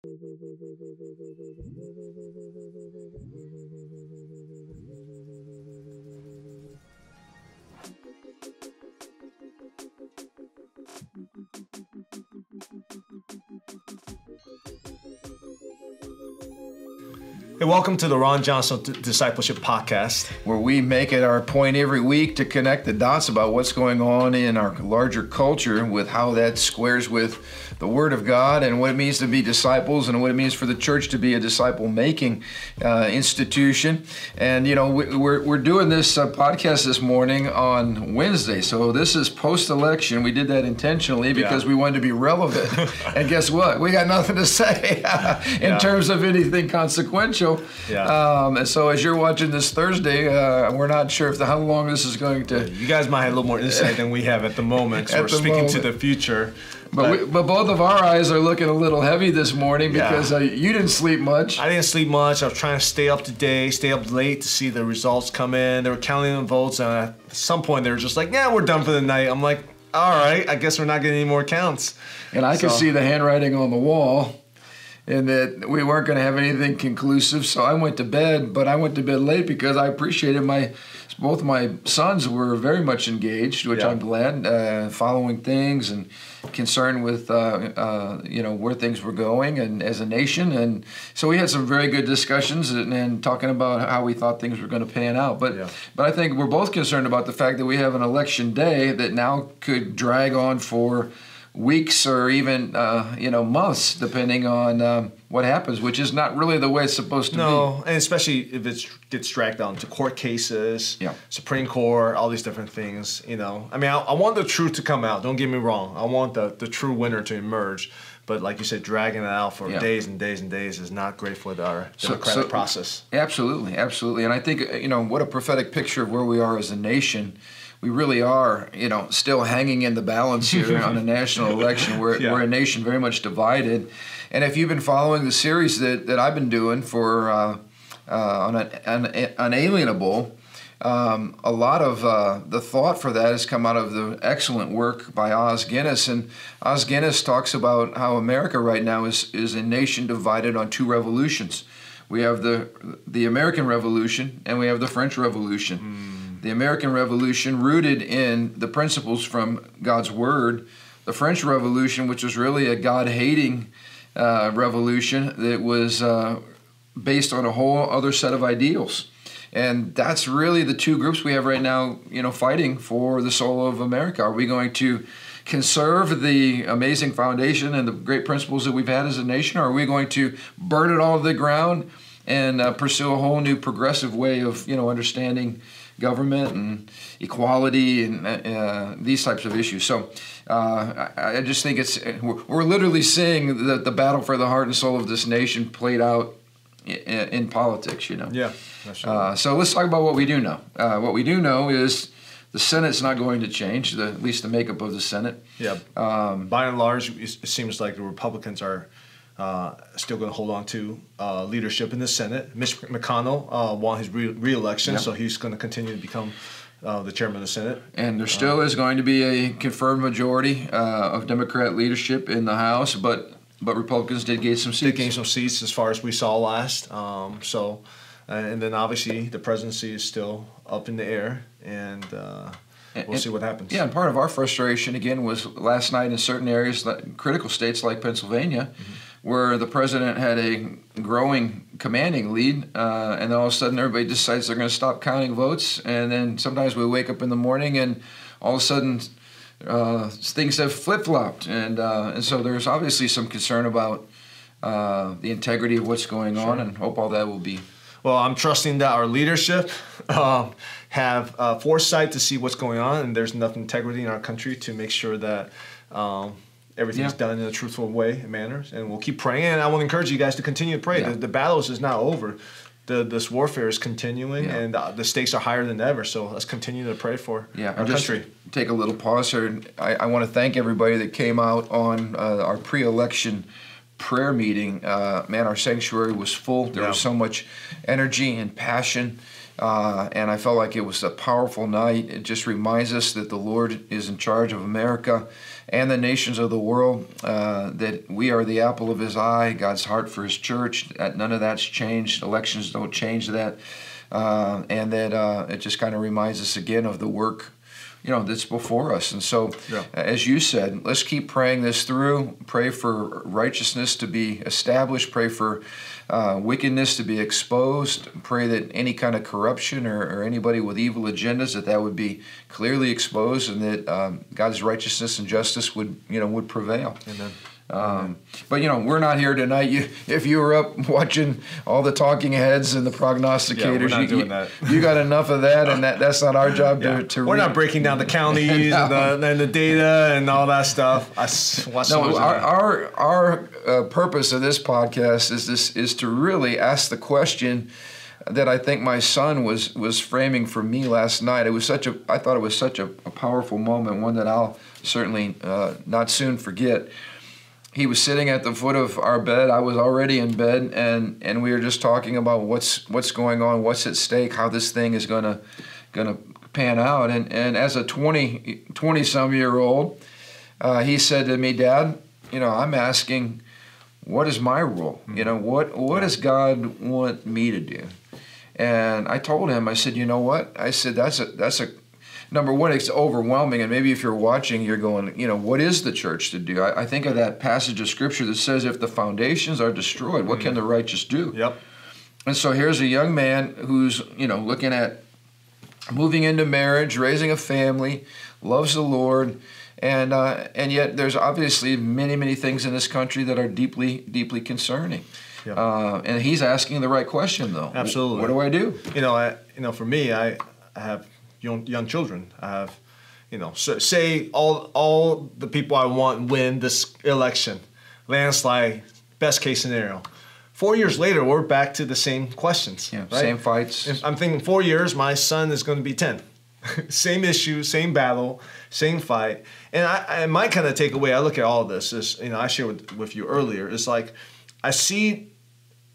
Hey, welcome to the Ron Johnson Discipleship Podcast. where we make it our point every week to connect the dots about what's going on in our larger culture with how that squares with the Word of God and what it means to be disciples and what it means for the church to be a disciple making uh, institution. And, you know, we, we're, we're doing this uh, podcast this morning on Wednesday. So this is post election. We did that intentionally because Yeah. we wanted to be relevant. and guess what? We got nothing to say in Yeah. terms of anything consequential. Yeah. Um, and so as you're watching this Thursday, uh, we're not sure if the, how long this is going to. You guys might have a little more insight than we have at the moment. So we're speaking to the future. But, we, but both of our eyes are looking a little heavy this morning Yeah. because uh, you didn't sleep much. I didn't sleep much. I was trying to stay up to date, stay up late to see the results come in. They were counting the votes, and at some point they were just like, "Yeah, we're done for the night." I'm like, "All right, I guess we're not getting any more counts." And I could So- see the handwriting on the wall, and that we weren't going to have anything conclusive. So I went to bed, but I went to bed late because I appreciated my. Both my sons were very much engaged, which Yeah. I'm glad, uh, following things and concerned with, uh, uh, you know, where things were going and as a nation. And so we had some very good discussions and, and talking about how we thought things were going to pan out. But, Yeah. but I think we're both concerned about the fact that we have an election day that now could drag on for weeks or even uh, you know months, depending on um, what happens, which is not really the way it's supposed to be. No, and especially if it gets dragged down to court cases, Yeah. Supreme Court, all these different things. You know, I mean, I, I want the truth to come out. Don't get me wrong. I want the the true winner to emerge. But like you said, dragging it out for Yeah. days and days and days is not great for our democratic so- process. Absolutely, absolutely, and I think uh, you know what a prophetic picture of where we are as a nation. We really are, you know, still hanging in the balance here on a national election. We're, Yeah. we're a nation very much divided. And if you've been following the series that, that I've been doing for uh, uh, on an, unalienable, um, a lot of uh, the thought for that has come out of the excellent work by Os Guinness. And Os Guinness talks about how America right now is, is a nation divided on two revolutions. We have the, the American Revolution and we have the French Revolution. The American Revolution, rooted in the principles from God's Word, the French Revolution, which was really a God hating uh, revolution that was uh, based on a whole other set of ideals. And that's really the two groups we have right now, you know, fighting for the soul of America. Are we going to conserve the amazing foundation and the great principles that we've had as a nation, or are we going to burn it all to the ground and uh, pursue a whole new progressive way of, you know, understanding government and equality and uh, these types of issues? So uh, I, I just think it's we're, we're literally seeing the, the battle for the heart and soul of this nation played out in, in politics, you know. Yeah. Uh, so let's talk about what we do know. Uh, what we do know is the Senate's not going to change, the, at least the makeup of the Senate. yeah. Um, By and large, it seems like the Republicans are uh, still going to hold on to uh, leadership in the Senate. Mitch McConnell uh, won his re- re-election, Yeah. so he's going to continue to become uh, the chairman of the Senate. and there still is going to be a confirmed majority uh, of Democrat leadership in the House, but but Republicans did gain some seats. Did gain some seats as far as we saw last. Um, so, uh, and then obviously the presidency is still up in the air, and uh, we'll And- see what happens. Yeah, and part of our frustration again was last night in certain areas, critical states like Pennsylvania, where the president had a growing commanding lead, uh, and then all of a sudden everybody decides they're going to stop counting votes, and then sometimes we wake up in the morning and all of a sudden uh, things have flip flopped, and uh, and so there's obviously some concern about uh, the integrity of what's going on, and hope all that will be Well, I'm trusting that our leadership um, have uh, foresight to see what's going on, and there's enough integrity in our country to make sure that um, everything's Yeah. done in a truthful way and manners, And we'll keep praying. And I want to encourage you guys to continue to pray. Yeah. The, the battles is not over. The, this warfare is continuing, Yeah. and uh, the stakes are higher than ever. So let's continue to pray for Yeah, our just country. take a little pause here. I, I want to thank everybody that came out on uh, our pre-election prayer meeting. Uh, man, our sanctuary was full. There Yeah. was so much energy and passion Uh, and I felt like it was a powerful night. It just reminds us that the Lord is in charge of America and the nations of the world, uh, that we are the apple of His eye, God's heart for His church. That none of that's changed. Elections don't change that. Uh, and that uh, it just kind of reminds us again of the work you know that's before us and so yeah. as you said let's keep praying this through pray for righteousness to be established pray for uh, wickedness to be exposed. Pray that any kind of corruption or, or, anybody with evil agendas that that would be clearly exposed and that um, god's righteousness and justice would you know would prevail. Amen um, but you know, we're not here tonight. You, if you were up watching all the talking heads and the prognosticators, yeah, you, you, you, got enough of that, and that, that's not our job yeah. to, to. We're read. not breaking down the counties no. and, the, and, the, data and all that stuff. I watch no, our our, our uh, purpose of this podcast is this is to really ask the question that I think my son was was framing for me last night. It was such a I thought it was such a, a powerful moment, one that I'll certainly uh, not soon forget he was sitting at the foot of our bed. I was already in bed, and and we were just talking about what's what's going on, what's at stake, how this thing is gonna gonna pan out. And and as a 20, 20 some year old, uh, he said to me, Dad, you know, I'm asking, what is my role? You know, what what does God want me to do? And I told him, I said, you know what? I said that's a that's a number one, it's overwhelming. And maybe if you're watching, you're going, you know, what is the church to do? I, I think of that passage of scripture that says, if the foundations are destroyed, what can the righteous do? Yep. And so here's a young man who's, you know, looking at moving into marriage, raising a family, loves the Lord. And, uh, and yet there's obviously many, many things in this country that are deeply, deeply concerning. Yeah. Uh, and he's asking the right question, though. Absolutely. What do I do? You know, I, you know, for me, I, I have young, young children. I have, you know, so say all all the people I want win this election, landslide, best case scenario. Four years later, we're back to the same questions. Yeah, right? same fights. If I'm thinking four years, my son is going to be ten. same issue, same battle, same fight. And I, I my kind of takeaway, I look at all this is, you know, I shared with, with you earlier, is like I see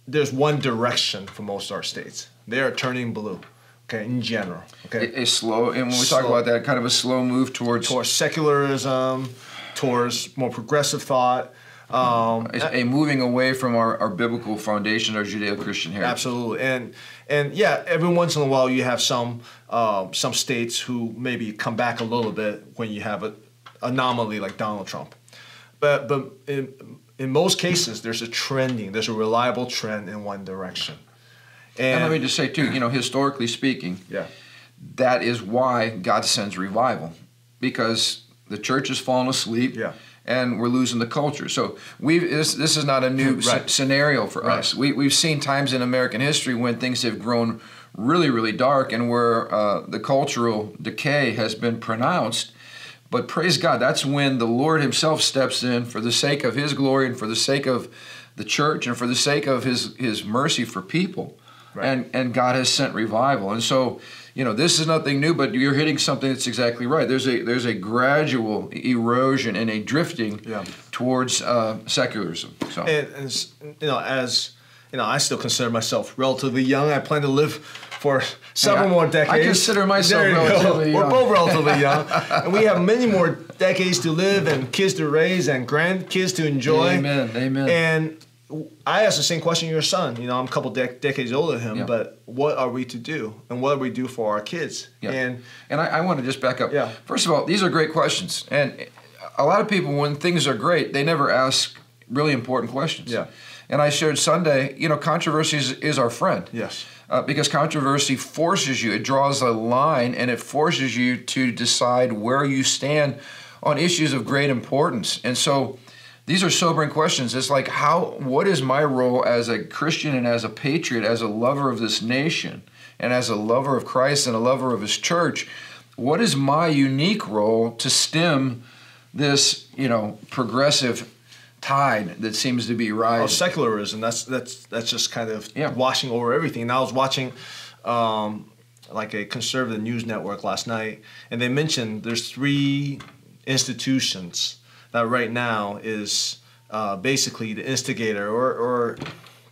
there's one direction for most of our states. They are turning blue okay, in general. Okay, a, a slow, and when we slow, talk about that, kind of a slow move towards towards secularism, towards more progressive thought. Um, a, a, moving away from our, our biblical foundation, our Judeo-Christian heritage. Absolutely, and and yeah, every once in a while you have some um, some states who maybe come back a little bit when you have an anomaly like Donald Trump, but but in, in most cases there's a trending, there's a reliable trend in one direction. And, and, let me just say too, you know, historically speaking, yeah, that is why God sends revival, because the church has fallen asleep. Yeah. And we're losing the culture. So we this, this is not a new right. scenario for right. us. We, we've seen times in American history when things have grown really, really dark and where uh, the cultural decay has been pronounced. But praise God, that's when the Lord Himself steps in for the sake of His glory and for the sake of the church and for the sake of His, his mercy for people. Right. And and God has sent revival. And so, you know, this is nothing new, but you're hitting something that's exactly right. There's a there's a gradual erosion and a drifting yeah. towards uh, secularism. So, and, and, you know, as you know, I still consider myself relatively young. I plan to live for several more decades. I consider myself relatively young. We're both relatively young, and we have many more decades to live and kids to raise and grandkids to enjoy. Amen. Amen. And I asked the same question your son. You know, I'm a couple de- decades older than him, yeah. but what are we to do, and what do we do for our kids? Yeah. And and I, I want to just back up. Yeah. First of all, these are great questions, and a lot of people, when things are great, they never ask really important questions. Yeah. And I shared Sunday. You know, controversy is, is our friend. Yes. Uh, because controversy forces you. It draws a line, and it forces you to decide where you stand on issues of great importance. And so these are sobering questions. It's like how what is my role as a Christian and as a patriot, as a lover of this nation, and as a lover of Christ and a lover of his church? What is my unique role to stem this, you know, progressive tide that seems to be rising? Oh, secularism. That's that's that's just kind of yeah. washing over everything. And I was watching um, like a conservative news network last night, and they mentioned there's three institutions that right now is uh, basically the instigator or, or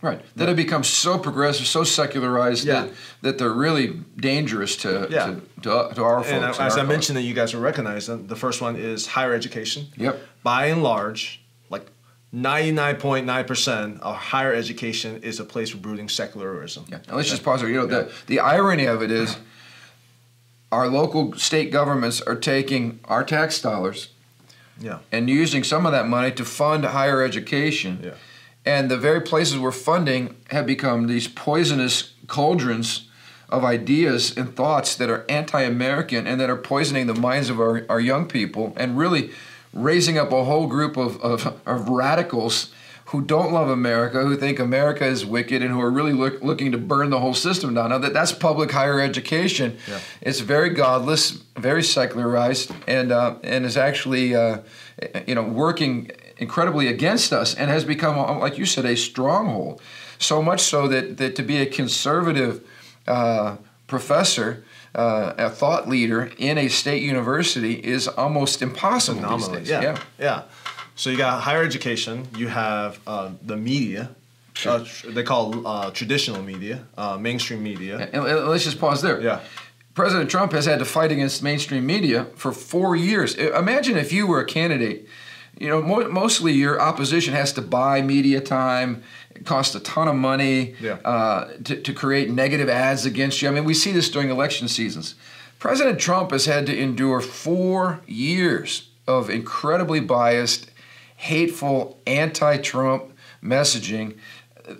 Right. That have become so progressive, so secularized Yeah. that, that they're really dangerous to, Yeah. to, to, to our folks. And and as our I culture. mentioned, that you guys will recognize them. The first one is higher education. Yep. By and large, like 99.9% of higher education is a place for brooding secularism. Yeah. Let's just pause there. You know, the, the irony of it is our local state governments are taking our tax dollars Yeah. and using some of that money to fund higher education. Yeah. And the very places we're funding have become these poisonous cauldrons of ideas and thoughts that are anti American and that are poisoning the minds of our, our young people and really raising up a whole group of, of, of radicals who don't love America, who think America is wicked, and who are really look, looking to burn the whole system down. Now, that, that's public higher education. Yeah. It's very godless, very secularized, and, uh, and is actually uh, you know, working incredibly against us and has become, uh, like you said, a stronghold. So much so that, that to be a conservative uh, professor, uh, a thought leader in a state university is almost impossible these Anomaly. days. Yeah. yeah. So you got higher education. You have uh, the media. Uh, tr- they call uh, traditional media, uh, mainstream media. And and let's just pause there. Yeah. President Trump has had to fight against mainstream media for four years. Imagine if you were a candidate. You know, mo- mostly your opposition has to buy media time. It costs a ton of money Yeah. uh, to, to create negative ads against you. I mean, we see this during election seasons. President Trump has had to endure four years of incredibly biased, hateful, anti Trump messaging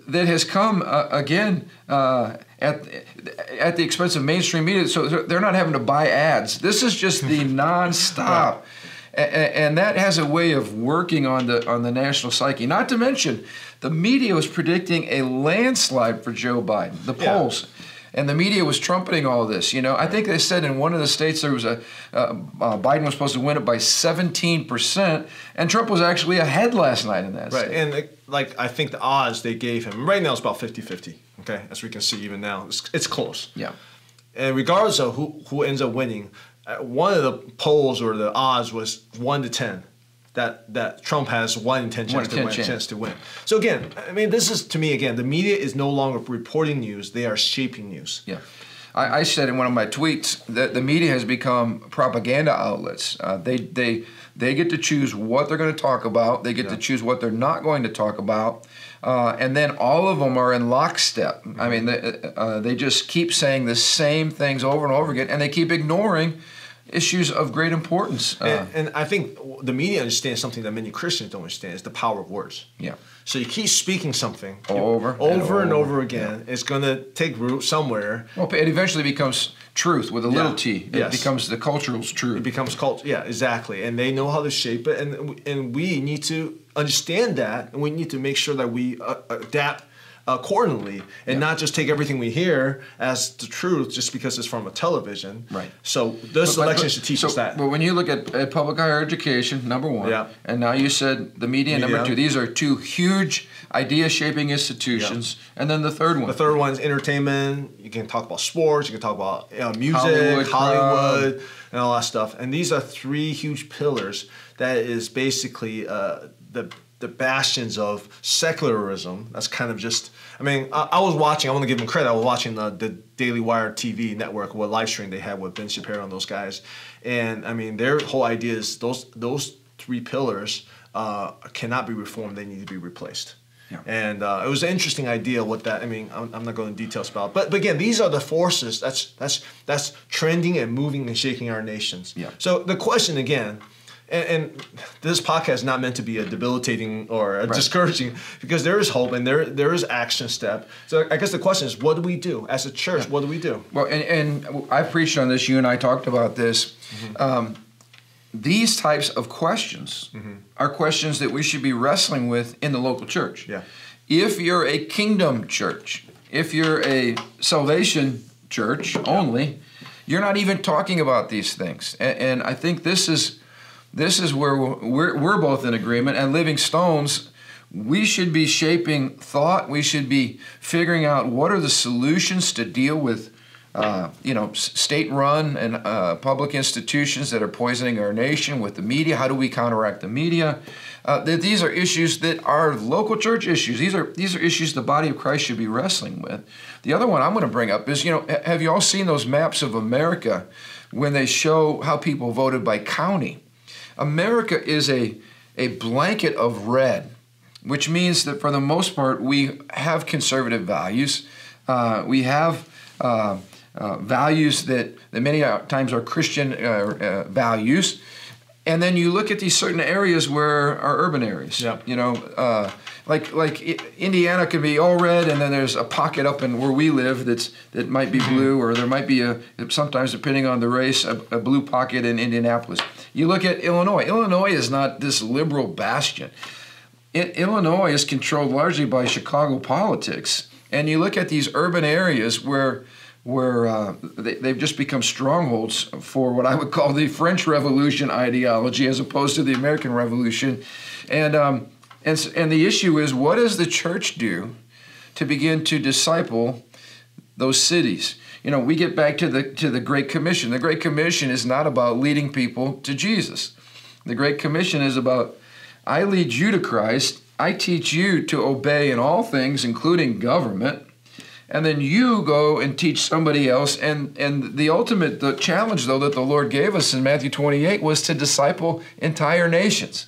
that has come uh, again uh, at at the expense of mainstream media. So they're not having to buy ads. This is just the nonstop, a- and that has a way of working on the on the national psyche. Not to mention, the media was predicting a landslide for Joe Biden. The polls. And the media was trumpeting all this. You know, I think they said in one of the states there was a uh, uh, Biden was supposed to win it by 17 percent, and Trump was actually ahead last night in that Right. state. And like- like I think the odds they gave him right now is about 50-50. Okay, as we can see even now, it's, it's close. yeah. And regardless of who who ends up winning, uh, one of the polls or the odds was one to ten. That, that Trump has one in ten One chance to 10 win. chance. Chance to win. So again, I mean, this is to me again. The media is no longer reporting news; they are shaping news. Yeah. I, I said in one of my tweets that the media has become propaganda outlets. Uh, they, they, they get to choose what they're going to talk about, they get to choose what they're not going to talk about. Uh, and then all of them are in lockstep. I mean, they, uh, they just keep saying the same things over and over again, and they keep ignoring issues of great importance. Uh, And, and I think the media understands something that many Christians don't understand: is the power of words. yeah. So you keep speaking something Over and over and over, over again. It's going to take root somewhere. Well, it eventually becomes truth with a little t. It Yes. becomes the cultural truth. It becomes culture. Yeah, exactly. And they know how to shape it, and and we need to understand that, and we need to make sure that we uh, adapt accordingly, and not just take everything we hear as the truth just because it's from a television. Right. So this But- election but- should teach so- us that. But when you look at, at public higher education, number one, Yeah. and now you said the media, number two, these are two huge idea shaping institutions. And then the third one. The third one is entertainment. You can talk about sports. You can talk about uh, music, Hollywood Hollywood, and all that stuff. And these are three huge pillars that is basically uh, the the bastions of secularism. That's kind of just. I mean, I, I was watching. I want to give them credit. I was watching the, the Daily Wire TV network, what live stream they had with Ben Shapiro and those guys. And I mean, their whole idea is those those three pillars uh, cannot be reformed. They need to be replaced. Yeah. And uh, it was an interesting idea what that. I mean, I'm, I'm not going into details about, but but again, these are the forces that's that's that's trending and moving and shaking our nations. Yeah. So the question again, and, and this podcast is not meant to be a debilitating or a discouraging because there is hope and there there is action step. So I guess the question is, what do we do as a church? What do we do? Well, and, and I preached on this. You and I talked about this. Um, these types of questions are questions that we should be wrestling with in the local church. Yeah. If you're a kingdom church, if you're a salvation church only, you're not even talking about these things. And, and I think this is this is where we're, we're both in agreement. And Living Stones, we should be shaping thought. We should be figuring out what are the solutions to deal with uh, you know, state-run and uh, public institutions that are poisoning our nation with the media. How do we counteract the media? Uh, that these are issues that are local church issues. These are these are issues the body of Christ should be wrestling with. The other one I'm going to bring up is, you know, have you all seen those maps of America when they show how people voted by county? America is a a blanket of red, which means that for the most part we have conservative values. Uh, we have uh, uh, values that, that many times are Christian uh, uh, values and then you look at these certain areas where are urban areas. Yeah. You know, uh, like like Indiana can be all red, and then there's a pocket up in where we live that's that might be Mm-hmm. blue, or there might be a sometimes depending on the race a, a blue pocket in Indianapolis. You look at Illinois. Illinois is not this liberal bastion. It, Illinois is controlled largely by Chicago politics, and you look at these urban areas where where uh, they, they've just become strongholds for what I would call the French Revolution ideology as opposed to the American Revolution. And, um, and, and the issue is what does the church do to begin to disciple those cities? You know, we get back to the, to the Great Commission. The Great Commission is not about leading people to Jesus. The Great Commission is about I lead you to Christ, I teach you to obey in all things, including government and then you go and teach somebody else and and the ultimate the challenge though that the lord gave us in matthew 28 was to disciple entire nations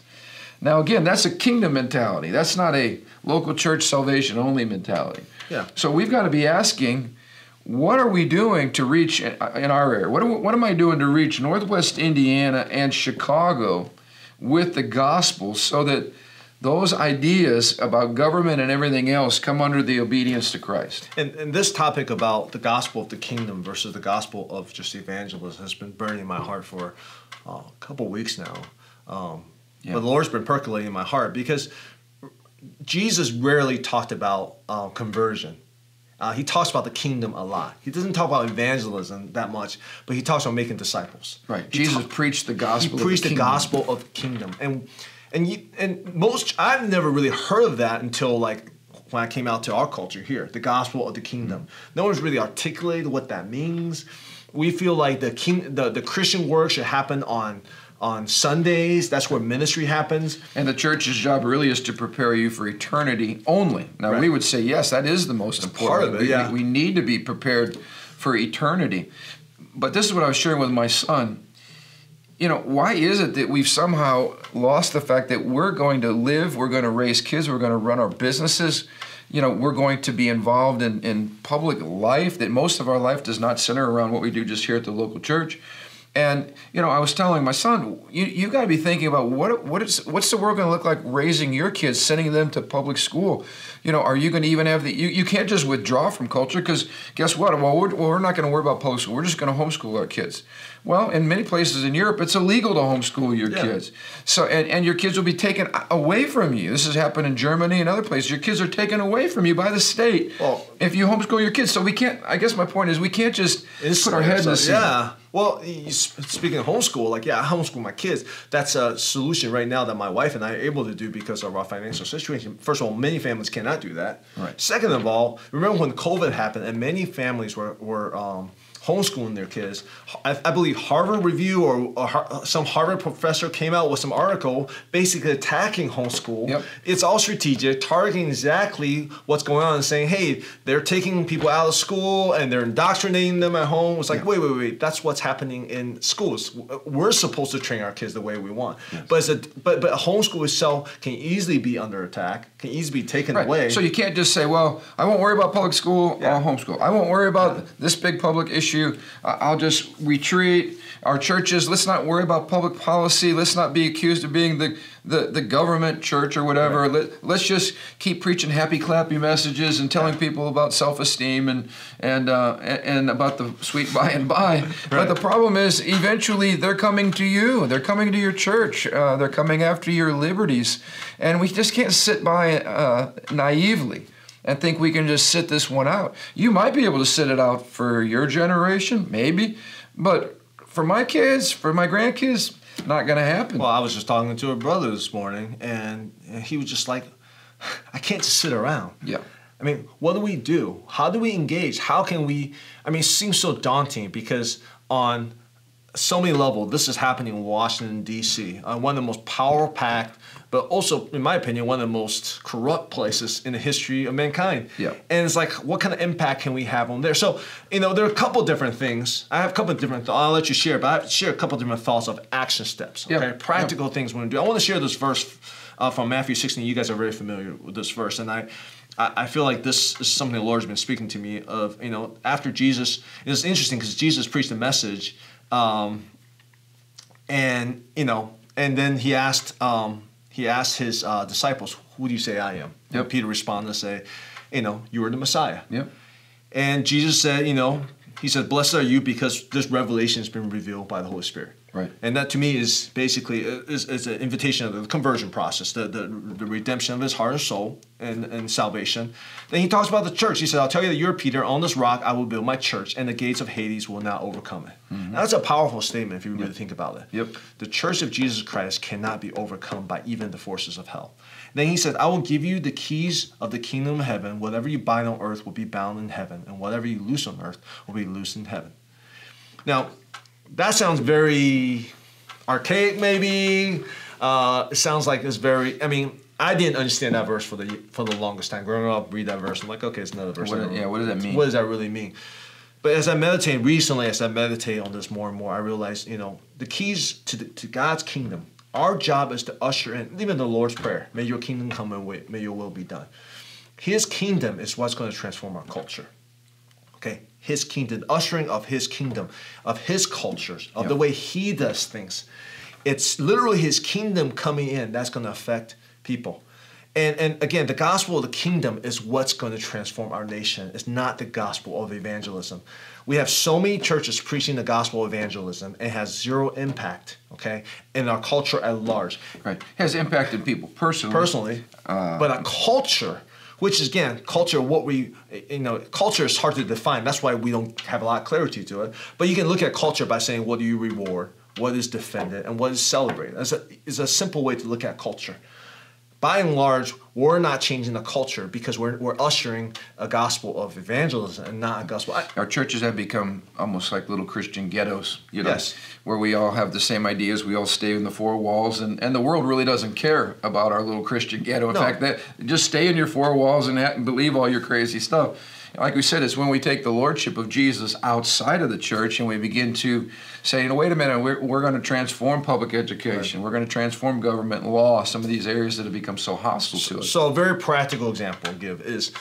now again that's a kingdom mentality that's not a local church salvation only mentality Yeah. so we've got to be asking what are we doing to reach in our area what, am- what am i doing to reach northwest indiana and chicago with the gospel so that those ideas about government and everything else come under the obedience to Christ. And, and this topic about the gospel of the kingdom versus the gospel of just evangelism has been burning my heart for uh, a couple weeks now. Um, Yeah. But the Lord's been percolating in my heart because Jesus rarely talked about uh, conversion. Uh, he talks about the kingdom a lot. He doesn't talk about evangelism that much, but he talks about making disciples. Right. He Jesus ta- preached the gospel. he preached the, kingdom. gospel of the kingdom and and you, and most i've never really heard of that until like when i came out to our culture here the gospel of the kingdom no one's really articulated what that means we feel like the king the, the christian work should happen on on sundays that's where ministry happens And the church's job really is to prepare you for eternity only. Now, Right. we would say, yes, that is the most important. Part of it, we, yeah. we need to be prepared for eternity. But this is what I was sharing with my son. You know, why is it that we've somehow lost the fact that we're going to live, we're going to raise kids, we're going to run our businesses, you know, we're going to be involved in, in public life, that most of our life does not center around what we do just here at the local church. And you know, I was telling my son, you you got to be thinking about what what is what's the world going to look like raising your kids, sending them to public school. You know, are you going to even have the you, you can't just withdraw from culture because guess what? Well, we're, well, we're not going to worry about public school. We're just going to homeschool our kids. Well, in many places in Europe, it's illegal to homeschool your Yeah. kids. So and, and your kids will be taken away from you. This has happened in Germany and other places. Your kids are taken away from you by the state Well- if you homeschool your kids. So we can't. I guess my point is we can't just put our head in the sand. Yeah. Well, speaking of homeschool, like yeah, I homeschool my kids. That's a solution right now that my wife and I are able to do because of our financial situation. First of all, many families cannot do that. Right. Second of all, remember when COVID happened and many families were were um, homeschooling their kids. I, I believe Harvard Review or, or uh, some Harvard professor came out with some article basically attacking homeschool. Yep. It's all strategic, targeting exactly what's going on and saying, hey, they're taking people out of school and they're indoctrinating them at home. It's like, Yeah. wait, wait, wait, that's what's happening in schools. We're supposed to train our kids the way we want. But, it's a, but, but homeschool itself can easily be under attack, can easily be taken Right. away. So you can't just say, "Well, I won't worry about public school. Yeah. I'll homeschool. I won't worry about this big public issue. I- I'll just retreat." Our churches, let's not worry about public policy. Let's not be accused of being the, the, the government church or whatever. Let, let's just keep preaching happy, clappy messages and telling people about self esteem and, and, uh, and about the sweet by and by. But the problem is, eventually, they're coming to you. They're coming to your church. Uh, they're coming after your liberties. And we just can't sit by uh, naively and think we can just sit this one out. You might be able to sit it out for your generation, maybe, but for my kids, for my grandkids, not going to happen. Well, I was just talking to a brother this morning, and he was just like, I can't just sit around. Yeah. I mean, what do we do? How do we engage? How can we? I mean, it seems so daunting because on so many levels, this is happening in Washington D.C., uh, one of the most power-packed, but also, in my opinion, one of the most corrupt places in the history of mankind. Yeah. And it's like, what kind of impact can we have on there? So, you know, there are a couple different things. I have a couple different. I'll let you share, but I have to share a couple different thoughts of action steps. Yeah. Okay, practical things we're gonna do. I want to share this verse uh, from Matthew 16. You guys are very familiar with this verse, and I. I I feel like this is something the Lord's been speaking to me of, you know, after Jesus, it's interesting because Jesus preached a message, um, and, you know, and then he asked, um, he asked his uh, disciples, who do you say I am? And Peter responded and say, you know, you are the Messiah. Yep. And Jesus said, you know, he said, blessed are you because this revelation has been revealed by the Holy Spirit. Right. And that to me is basically is, is an invitation of the conversion process, the, the, the redemption of his heart and soul and, and salvation. Then he talks about the church. He said, I'll tell you that you're Peter, on this rock I will build my church, and the gates of Hades will not overcome it. Now, that's a powerful statement if you really think about it. Mm-hmm. Yep. The church of Jesus Christ cannot be overcome by even the forces of hell. Then he said, I will give you the keys of the kingdom of heaven. Whatever you bind on earth will be bound in heaven, and whatever you loose on earth will be loosed in heaven. Now, that sounds very archaic, maybe. Uh, it sounds like it's very. I mean, I didn't understand that verse for the for the longest time. Growing up, read that verse, I'm like, okay, it's another verse. What- yeah, what does that mean? What does that really mean? But as I meditate recently, as I meditate on this more and more, I realize, you know, the keys to the, to God's kingdom. Our job is to usher in, even the Lord's prayer. May your kingdom come and may your will be done. His kingdom is what's going to transform our culture. Okay, his kingdom, ushering of his kingdom, of his cultures, of the way he does things. It's literally his kingdom coming in that's going to affect people. And, and again, the gospel of the kingdom is what's going to transform our nation. It's not the gospel of evangelism. We have so many churches preaching the gospel of evangelism and has zero impact, okay, in our culture at large Right. Has impacted people personally. personally, Uh, but a culture, which is again culture, what we you know, culture is hard to define. That's why we don't have a lot of clarity to it. But you can look at culture by saying, what do you reward, what is defended, and what is celebrated. That's a, is a simple way to look at culture. By and large, we're not changing the culture because we're, we're ushering a gospel of evangelism and not a gospel. I, Our churches have become almost like little Christian ghettos, you know, Yes. where we all have the same ideas. We all stay in the four walls, and, and the world really doesn't care about our little Christian ghetto. In No. fact, that just stay in your four walls and, and believe all your crazy stuff. Like we said, it's when we take the lordship of Jesus outside of the church and we begin to say, you know, wait a minute, we're, we're going to transform public education. We're going to transform government and law, some of these areas that have become so hostile to us. So a very practical example I'll give is,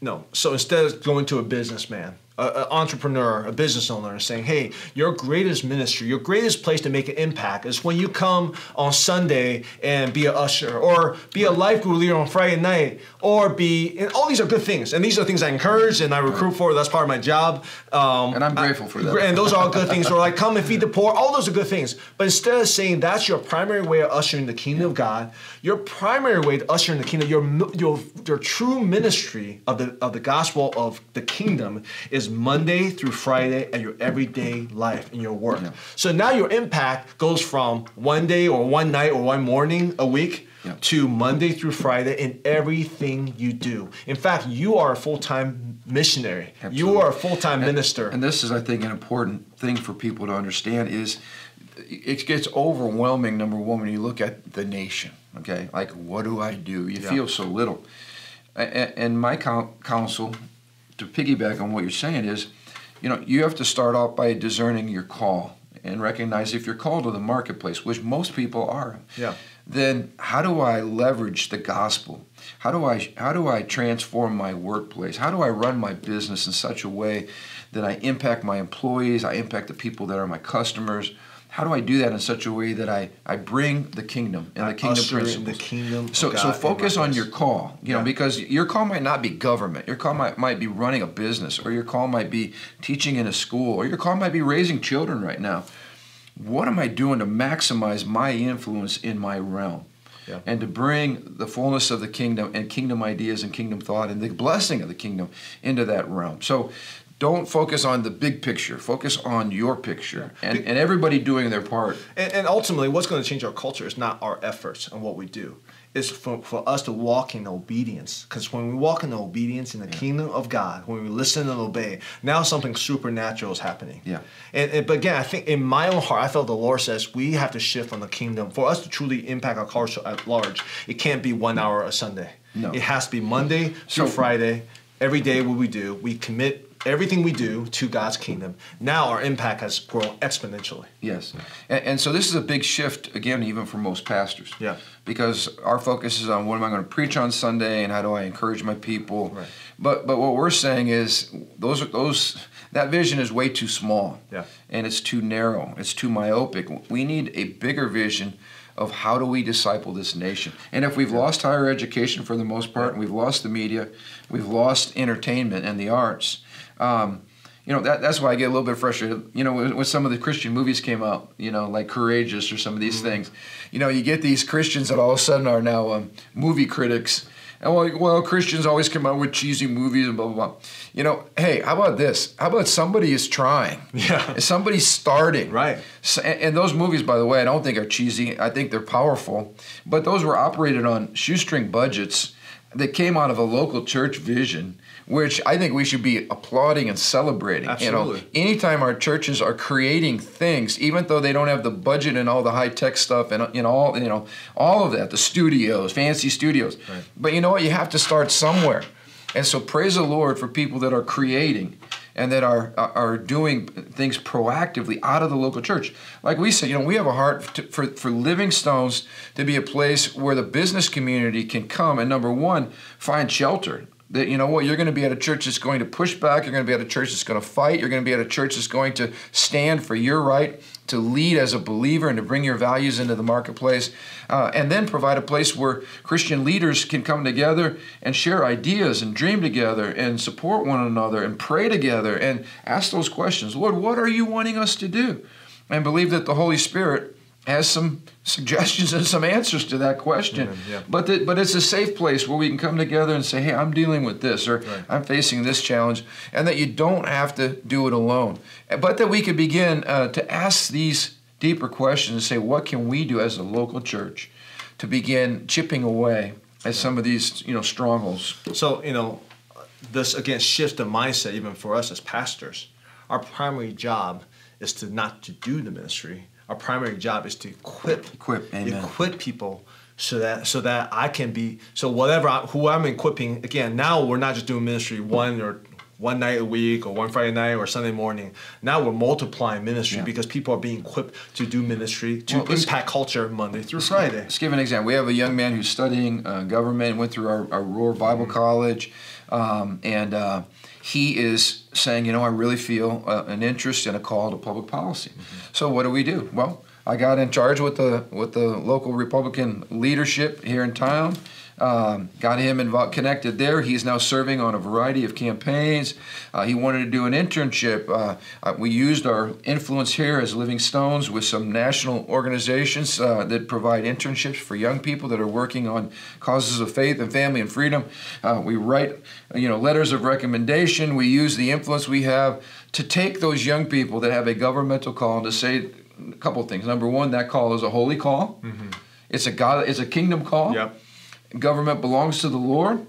no. So instead of going to a businessman, an entrepreneur, a business owner, and saying, "Hey, your greatest ministry, your greatest place to make an impact is when you come on Sunday and be a usher, or be a life group leader on Friday night, or be." And all these are good things, and these are things I encourage and I recruit for. That's part of my job. Um, And I'm grateful for that. And those are all good things. Or like, come and feed the poor. All those are good things. But instead of saying that's your primary way of ushering the kingdom of God, your primary way to usher in the kingdom, your your your true ministry of the of the gospel of the kingdom is Monday through Friday and your everyday life in your work. Yeah. So now your impact goes from one day or one night or one morning a week Yeah. to Monday through Friday in everything you do. In fact, you are a full time missionary. You are a full time minister. And this is, I think, an important thing for people to understand is it gets overwhelming. Number one, when you look at the nation, okay, like what do I do? You Yeah. feel so little. And my coun- counsel, to piggyback on what you're saying, is, you know, you have to start off by discerning your call and recognize if you're called to the marketplace, which most people are. Yeah. Then how do I leverage the gospel? How do I how do I transform my workplace? How do I run my business in such a way that I impact my employees, I impact the people that are my customers? How do I do that in such a way that I, I bring the kingdom and I the kingdom principles? the kingdom so God so focus on your call, you know, Yeah. because your call might not be government. Your call might, might be running a business, or your call might be teaching in a school, or your call might be raising children right now. What am I doing to maximize my influence in my realm? Yeah. And to bring the fullness of the kingdom and kingdom ideas and kingdom thought and the blessing of the kingdom into that realm. So don't focus on the big picture. Focus on your picture and, and everybody doing their part. And, and ultimately, what's going to change our culture is not our efforts and what we do. It's for, for us to walk in obedience. Because when we walk in obedience in the kingdom of God, when we listen and obey, now something supernatural is happening. Yeah. And, and but again, I think in my own heart, I felt the Lord says we have to shift from the kingdom for us to truly impact our culture at large. It can't be one hour a Sunday. No. It has to be Monday So- through Friday. Every day, what we do, we commit everything we do to God's kingdom. Now our impact has grown exponentially. Yes. And, and so this is a big shift, again, even for most pastors. Yeah. Because our focus is on what am I going to preach on Sunday and how do I encourage my people. Right. But but what we're saying is those are those that vision is way too small. Yeah. And it's too narrow. It's too myopic. We need a bigger vision of how do we disciple this nation. And if we've lost higher education for the most part, and we've lost the media, we've lost entertainment and the arts. Um, you know that, that's why I get a little bit frustrated. You know, when, when some of the Christian movies came out, you know, like Courageous or some of these things, you know, you get these Christians that all of a sudden are now um, movie critics. And well, well, Christians always come out with cheesy movies and blah blah blah. You know, hey, how about this? How about somebody is trying? Yeah. Somebody's starting. Right. So, and, and those movies, by the way, I don't think are cheesy. I think they're powerful. But those were operated on shoestring budgets that came out of a local church vision, which I think we should be applauding and celebrating. You know, Absolutely. anytime our churches are creating things, even though they don't have the budget and all the high tech stuff and you know all you know all of that, the studios, fancy studios. Right. But you know what? You have to start somewhere. And so praise the Lord for people that are creating and that are are doing things proactively out of the local church. Like we said, you know, we have a heart to, for for Living Stones to be a place where the business community can come and number one find shelter. That you know what you're going to be at a church that's going to push back. You're going to be at a church that's going to fight. You're going to be at a church that's going to stand for your right to lead as a believer and to bring your values into the marketplace, uh, and then provide a place where Christian leaders can come together and share ideas and dream together and support one another and pray together and ask those questions. Lord, what are you wanting us to do? And believe that the Holy Spirit has some suggestions and some answers to that question. Yeah. But that, but it's a safe place where we can come together and say, "Hey, I'm dealing with this," or Right. "I'm facing this challenge," and that you don't have to do it alone. But that we could begin uh, to ask these deeper questions and say, "What can we do as a local church to begin chipping away at some of these, you know, strongholds?" So, you know, this again shifts the mindset even for us as pastors. Our primary job is to not to do the ministry. Our primary job is to equip Equip, amen. equip people so that so that I can be so whatever I, who I'm equipping again now we're not just doing ministry one or one night a week or one Friday night or Sunday morning. Now we're multiplying ministry Yeah. because people are being equipped to do ministry to Well, impact culture Monday through Friday. Let's give an example. We have a young man who's studying uh, government, went through our, our Roar Bible College, um, and uh, he is saying, you know, I really feel uh, an interest and a call to public policy. So what do we do? Well, I got in charge with the with the local Republican leadership here in town. Um, got him involved, connected there. He's now serving on a variety of campaigns. Uh, he wanted to do an internship. Uh, uh, we used our influence here as Living Stones with some national organizations uh, that provide internships for young people that are working on causes of faith and family and freedom. Uh, we write, you know, letters of recommendation. We use the influence we have to take those young people that have a governmental call and to say a couple of things. Number one, that call is a holy call. It's a God. It's a kingdom call Yep. Government belongs to the Lord.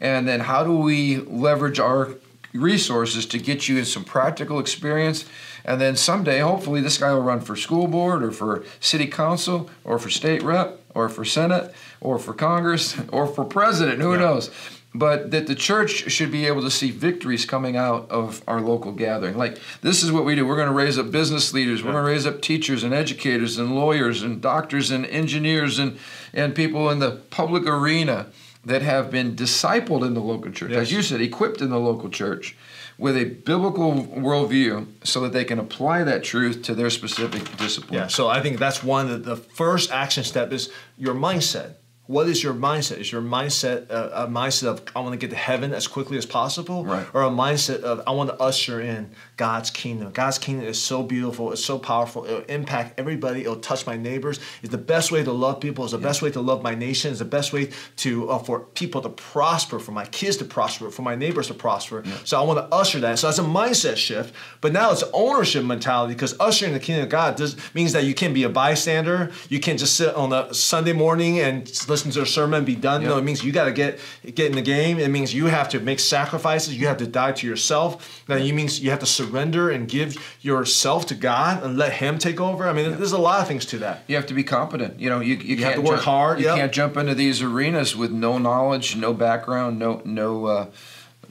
And then how do we leverage our resources to get you in some practical experience? And then someday, hopefully, this guy will run for school board or for city council or for state rep or for senate or for Congress or for president. Who Yeah. knows? But that the church should be able to see victories coming out of our local gathering. Like, this is what we do. We're going to raise up business leaders. We're going to raise up teachers and educators and lawyers and doctors and engineers and, and people in the public arena that have been discipled in the local church, as you said, equipped in the local church with a biblical worldview so that they can apply that truth to their specific discipline. Yeah, so I think that's one of the, the first action step is your mindset. What is your mindset? Is your mindset a, a mindset of I want to get to heaven as quickly as possible, Right. or a mindset of I want to usher in God's kingdom? God's kingdom is so beautiful, it's so powerful. It'll impact everybody. It'll touch my neighbors. It's the best way to love people. It's the best way to love my nation. It's the best way to uh, for people to prosper, for my kids to prosper, for my neighbors to prosper. So I want to usher that. So that's a mindset shift. But now it's ownership mentality because ushering the kingdom of God does means that you can be a bystander. You can't just sit on a Sunday morning and listen to a sermon and be done. No, it means you got to get get in the game. It means you have to make sacrifices. You have to die to yourself. That you means you have to surrender and give yourself to God and let Him take over. I mean, there's a lot of things to that. You have to be competent. You know, you, you, have can't to work jump, hard, You yep. can't jump into these arenas with no knowledge, no background, no no uh,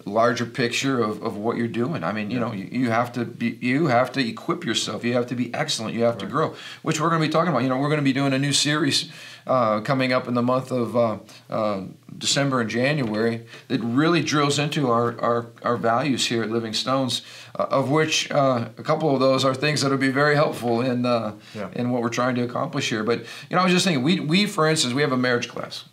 larger picture of, of what you're doing. I mean, you know, you, you have to be you have to equip yourself. You have to be excellent. You have to grow, which we're going to be talking about. You know, we're going to be doing a new series uh, coming up in the month of uh, uh, December and January that really drills into our our, our values here at Living Stones, uh, of which uh, a couple of those are things that will be very helpful in uh, Yeah. in what we're trying to accomplish here. But you know, I was just thinking, we we for instance, we have a marriage class.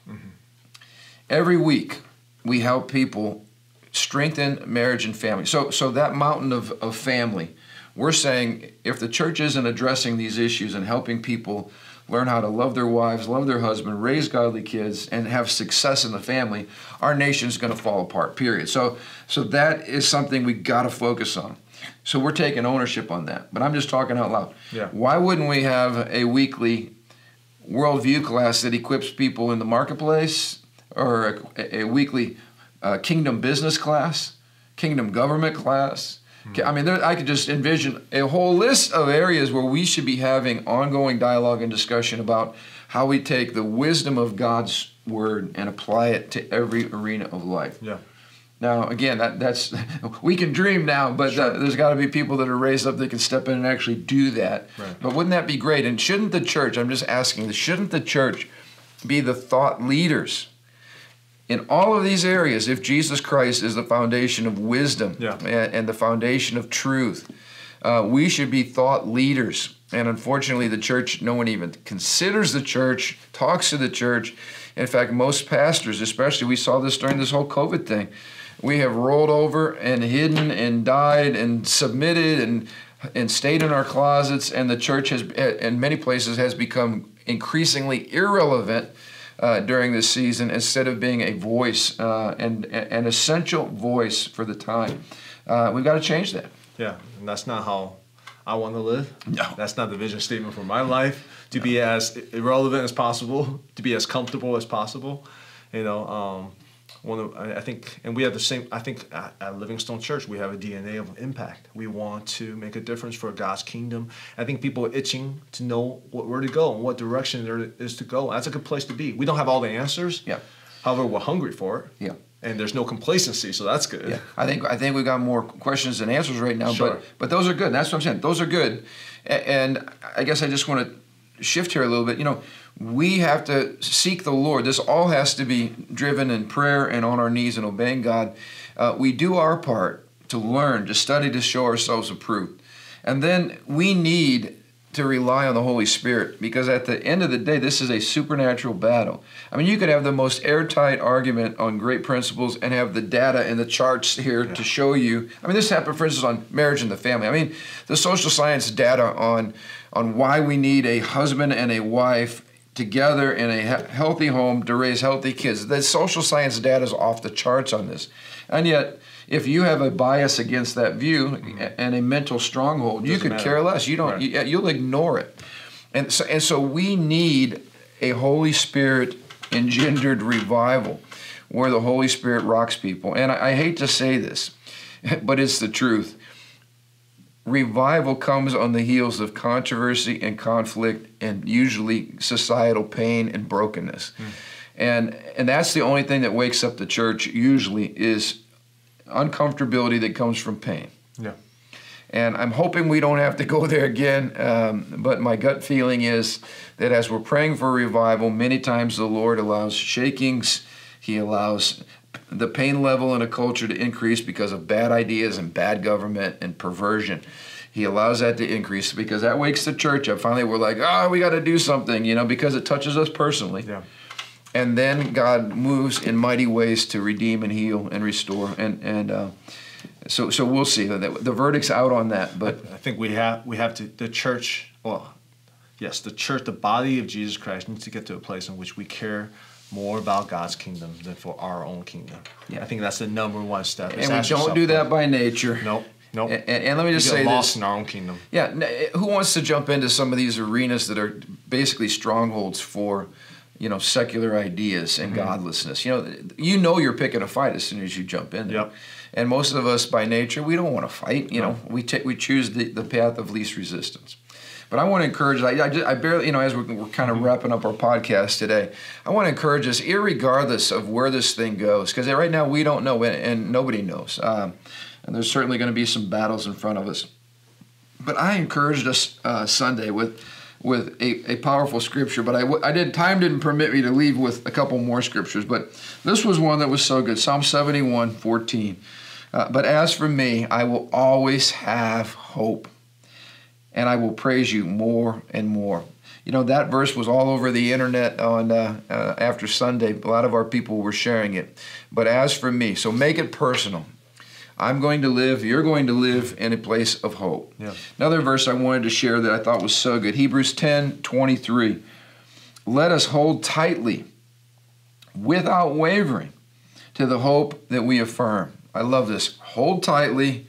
Every week, we help people strengthen marriage and family. So so that mountain of, of family, we're saying if the church isn't addressing these issues and helping people learn how to love their wives, love their husband, raise godly kids, and have success in the family, our nation's going to fall apart. Period. So so that is something we got to focus on. So we're taking ownership on that. But I'm just talking out loud. Yeah. Why wouldn't we have a weekly worldview class that equips people in the marketplace, or a, a weekly uh, kingdom business class, kingdom government class. I mean, there, I could just envision a whole list of areas where we should be having ongoing dialogue and discussion about how we take the wisdom of God's word and apply it to every arena of life. Yeah. Now, again, that that's we can dream now, but Sure. uh, there's got to be people that are raised up that can step in and actually do that. Right. But wouldn't that be great? And shouldn't the church? I'm just asking. Shouldn't the church be the thought leaders in all of these areas? If Jesus Christ is the foundation of wisdom Yeah. and, and the foundation of truth, uh, we should be thought leaders. And unfortunately, the church, no one even considers the church, talks to the church. In fact, most pastors, especially, we saw this during this whole COVID thing. We have rolled over and hidden and died and submitted and and stayed in our closets, and the church has, in many places, has become increasingly irrelevant uh, during this season instead of being a voice uh, and an essential voice for the time. Uh, we've got to change that. Yeah, and that's not how I want to live. No. That's not the vision statement for my life. To be as irrelevant as possible, to be as comfortable as possible. You know, um, one of I think, and we have the same. I think at, at Living Stones Church we have a DNA of impact. We want to make a difference for God's kingdom. I think people are itching to know what, where to go and what direction there is to go. That's a good place to be. We don't have all the answers. Yeah. However, we're hungry for it. Yeah. And there's no complacency, so that's good. Yeah, I think I think we got more questions than answers right now, Sure. but but those are good. That's what I'm saying. Those are good, and I guess I just want to shift here a little bit. You know, we have to seek the Lord. This all has to be driven in prayer and on our knees and obeying God. Uh, we do our part to learn, to study, to show ourselves approved, and then we need to rely on the Holy Spirit because at the end of the day, this is a supernatural battle. I mean, you could have the most airtight argument on great principles and have the data and the charts here to show you. I mean, this happened, for instance, on marriage and the family. I mean, the social science data on on why we need a husband and a wife together in a he- healthy home to raise healthy kids. The social science data is off the charts on this, and yet. If you have a bias against that view and a mental stronghold, you could matter. care less. You don't. Right. You, you'll ignore it. And so, and so we need a Holy Spirit engendered revival where the Holy Spirit rocks people. And I, I hate to say this, but it's the truth. Revival comes on the heels of controversy and conflict and usually societal pain and brokenness. And and that's the only thing that wakes up the church usually is uncomfortability that comes from pain. Yeah. And I'm hoping we don't have to go there again. Um, but my gut feeling is that as we're praying for revival, many times the Lord allows shakings. He allows the pain level in a culture to increase because of bad ideas and bad government and perversion. He allows that to increase because that wakes the church up. Finally, we're like, oh, we got to do something, you know, because it touches us personally. Yeah. And then God moves in mighty ways to redeem and heal and restore. And and uh, so so we'll see. The, the verdict's out on that, but I think we have we have to the church. Well, yes, the church, the body of Jesus Christ, needs to get to a place in which we care more about God's kingdom than for our own kingdom. Yeah. I think that's the number one step. and we don't yourself do that by nature. Nope. Nope. And, and, let me just say lost this. in our own kingdom. Yeah, eh, who wants to jump into some of these arenas that are basically strongholds for, you know, secular ideas and mm-hmm. godlessness. You know, you know you're picking a fight as soon as you jump in there. Yep. And most of us, by nature, we don't want to fight. You know, we take we choose the, the path of least resistance. But I want to encourage. I, I, just, I barely, you know, as we're, we're kind of wrapping up our podcast today, I want to encourage us, irregardless of where this thing goes, because right now we don't know, and, and nobody knows. Um, and there's certainly going to be some battles in front of us. But I encouraged us uh, Sunday with with a, a powerful scripture, but I, I did time didn't permit me to leave with a couple more scriptures, but this was one that was so good. Psalm 71, 14. Uh, but as for me, I will always have hope, and I will praise you more and more. You know that verse was all over the internet on uh, uh, after Sunday. A lot of our people were sharing it. But as for me, so make it personal. I'm going to live, you're going to live in a place of hope. Yeah. Another verse I wanted to share that I thought was so good Hebrews 10 23. Let us hold tightly, without wavering, to the hope that we affirm. I love this. Hold tightly.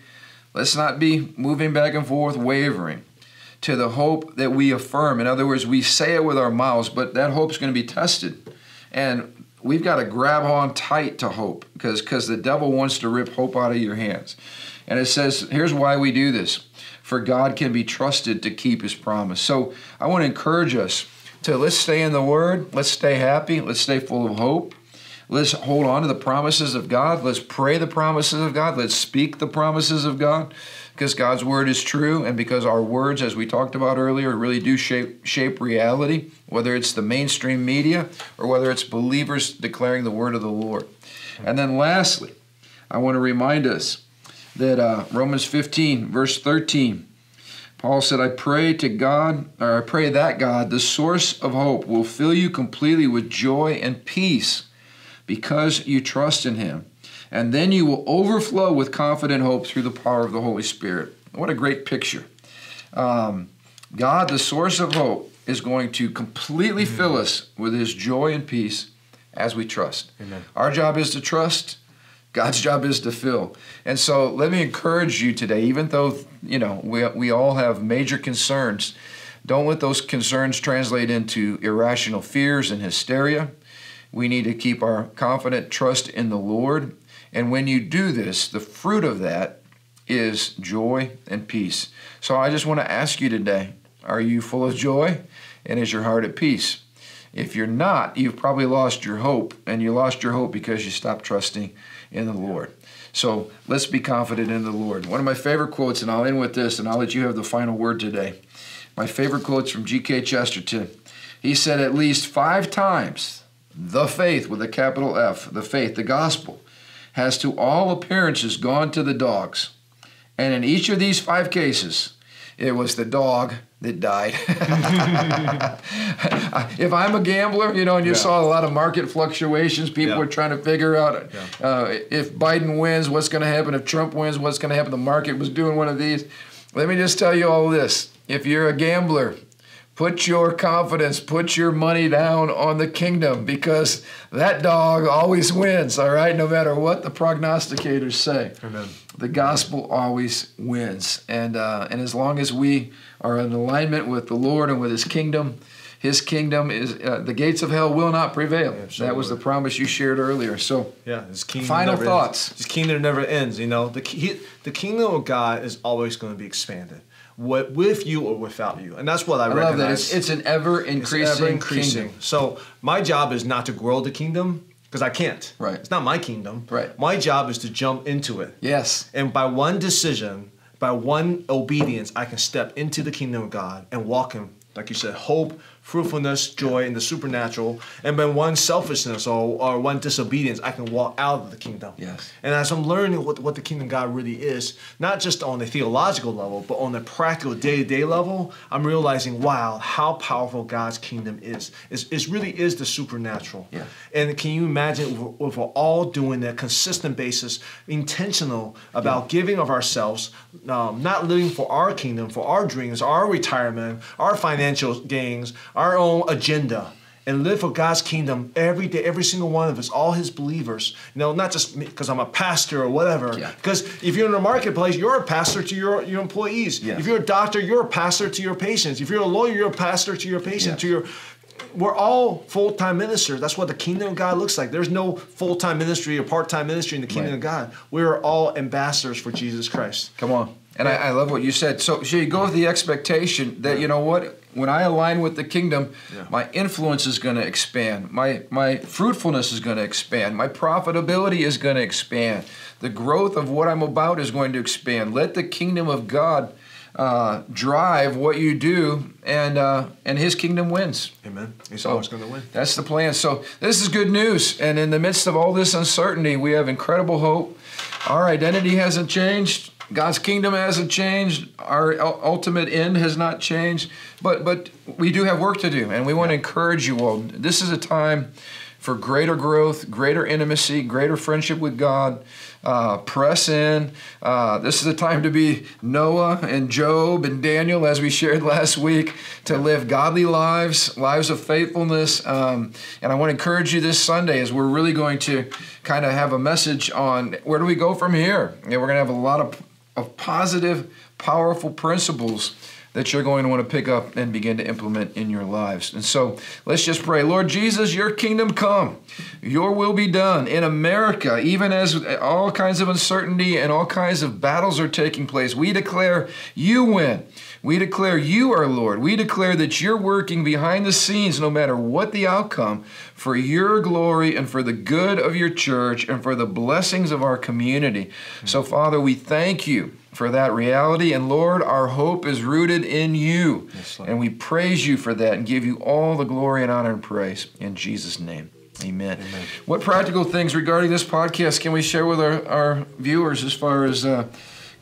Let's not be moving back and forth, wavering to the hope that we affirm. In other words, we say it with our mouths, but that hope's going to be tested. And we've got to grab on tight to hope because because the devil wants to rip hope out of your hands. And it says, here's why we do this. For God can be trusted to keep his promise. So I want to encourage us to let's stay in the word, let's stay happy, let's stay full of hope. Let's hold on to the promises of God. Let's pray the promises of God. Let's speak the promises of God because God's word is true and because our words, as we talked about earlier, really do shape, shape reality, whether it's the mainstream media or whether it's believers declaring the word of the Lord. And then lastly, I want to remind us that uh, Romans 15, verse 13, Paul said, I pray to God, or I pray that God, the source of hope, will fill you completely with joy and peace because you trust in him. And then you will overflow with confident hope through the power of the Holy Spirit. What a great picture. Um, God, the source of hope, is going to completely Mm-hmm. fill us with his joy and peace as we trust. Amen. Our job is to trust. God's job is to fill. And so let me encourage you today, even though, you know, we, we all have major concerns, don't let those concerns translate into irrational fears and hysteria. We need to keep our confident trust in the Lord. And when you do this, the fruit of that is joy and peace. So I just want to ask you today are you full of joy? And is your heart at peace? If you're not, you've probably lost your hope, and you lost your hope because you stopped trusting in the Lord. So let's be confident in the Lord. One of my favorite quotes, and I'll end with this, and I'll let you have the final word today. My favorite quote's from G.K. Chesterton. He said at least five times, the faith with a capital F, the faith, the gospel, has to all appearances gone to the dogs. And in each of these five cases, it was the dog that died. if I'm a gambler, you know, and you Yeah. saw a lot of market fluctuations, people Yeah. were trying to figure out uh, if Biden wins, what's going to happen. If Trump wins, what's going to happen. The market was doing one of these. Let me just tell you all this. If you're a gambler, put your confidence, put your money down on the kingdom because that dog always wins, all right, no matter what the prognosticators say Amen. the gospel always wins and uh, and as long as we are in alignment with the lord and with his kingdom his kingdom is uh, the gates of hell will not prevail that was the promise you shared earlier so Yeah, his kingdom. Final thoughts. Ends. His kingdom never ends. You know, the ki- the kingdom of God is always going to be expanded, what with you or without you, and that's what I, i recognize. love that it's, it's an ever increasing, increasing. kingdom So my job is not to grow the kingdom because I can't. Right. It's not my kingdom. Right. My job is to jump into it. yes And by one decision, by one obedience, I can step into the kingdom of God and walk in, like you said, hope, fruitfulness, joy, and the supernatural. And by one selfishness or, or one disobedience, I can walk out of the kingdom. Yes. And as I'm learning what, what the kingdom of God really is, not just on the theological level, but on the practical day to day level, I'm realizing, wow, how powerful God's kingdom is. It's, it really is the supernatural. Yeah. And can you imagine if, if we're all doing that consistent basis, intentional about giving of ourselves, um, not living for our kingdom, for our dreams, our retirement, our financial gains, our own agenda, and live for God's kingdom every day, every single one of us, all His believers. You know, not just because I'm a pastor or whatever. Yeah. Because if you're in the marketplace, you're a pastor to your, your employees. Yeah. If you're a doctor, you're a pastor to your patients. If you're a lawyer, you're a pastor to your patients, Yeah. to your we're all full time ministers. That's what the kingdom of God looks like. There's no full time ministry or part time ministry in the kingdom Right. of God. We are all ambassadors for Jesus Christ. Come on. And I, I love what you said. So, so you go with the expectation that you know what, when I align with the kingdom, Yeah. my influence is going to expand. My my fruitfulness is going to expand. My profitability is going to expand. The growth of what I'm about is going to expand. Let the kingdom of God uh, drive what you do, and uh, and His kingdom wins. Amen. He's So- always going to win. That's the plan. So this is good news. And in the midst of all this uncertainty, we have incredible hope. Our identity hasn't changed. God's kingdom hasn't changed. Our ultimate end has not changed. But but we do have work to do, and we want to encourage you all. This is a time for greater growth, greater intimacy, greater friendship with God. Uh, press in. Uh, this is a time to be Noah and Job and Daniel, as we shared last week, to live godly lives, lives of faithfulness. Um, and I want to encourage you this Sunday as we're really going to kind of have a message on where do we go from here. And we're going to have a lot of, of positive, powerful principles that you're going to want to pick up and begin to implement in your lives. And so let's just pray. Lord Jesus, your kingdom come, your will be done in America, even as all kinds of uncertainty and all kinds of battles are taking place. We declare you win. We declare you are Lord. We declare that you're working behind the scenes, no matter what the outcome, for your glory and for the good of your church and for the blessings of our community. So, Father, we thank you for that reality. And Lord, our hope is rooted in you. Yes, and we praise you for that and give you all the glory and honor and praise in Jesus' name. Amen. What practical things regarding this podcast can we share with our, our viewers as far as uh,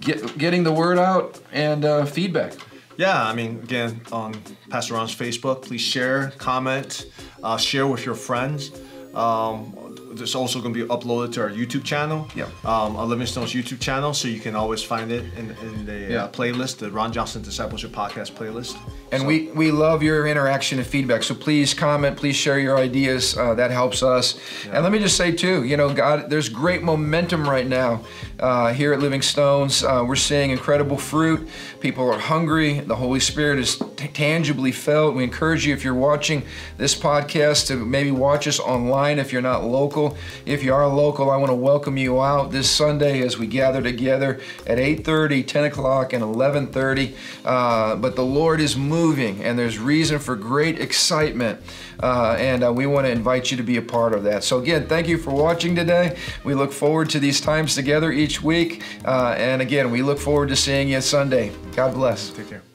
get, getting the word out and uh, feedback? Yeah, I mean, again, on Pastor Ron's Facebook, please share, comment, uh, share with your friends. Um, it's also going to be uploaded to our YouTube channel, Yeah. um, on Living Stones' YouTube channel, so you can always find it in, in the Yeah. uh, playlist, the Ron Johnson Discipleship Podcast playlist. And So- we, we love your interaction and feedback. So please comment, please share your ideas. Uh, that helps us. And let me just say too, you know, God, there's great momentum right now uh, here at Living Stones. Uh, we're seeing incredible fruit. People are hungry. The Holy Spirit is tangibly felt. We encourage you, if you're watching this podcast, to maybe watch us online if you're not local. If you are local, I want to welcome you out this Sunday as we gather together at 8:30, 10 o'clock, and 11:30. Uh, but the Lord is moving, and there's reason for great excitement. Uh, and uh, we want to invite you to be a part of that. So again, thank you for watching today. We look forward to these times together each week. Uh, and again, we look forward to seeing you Sunday. God bless. Take care.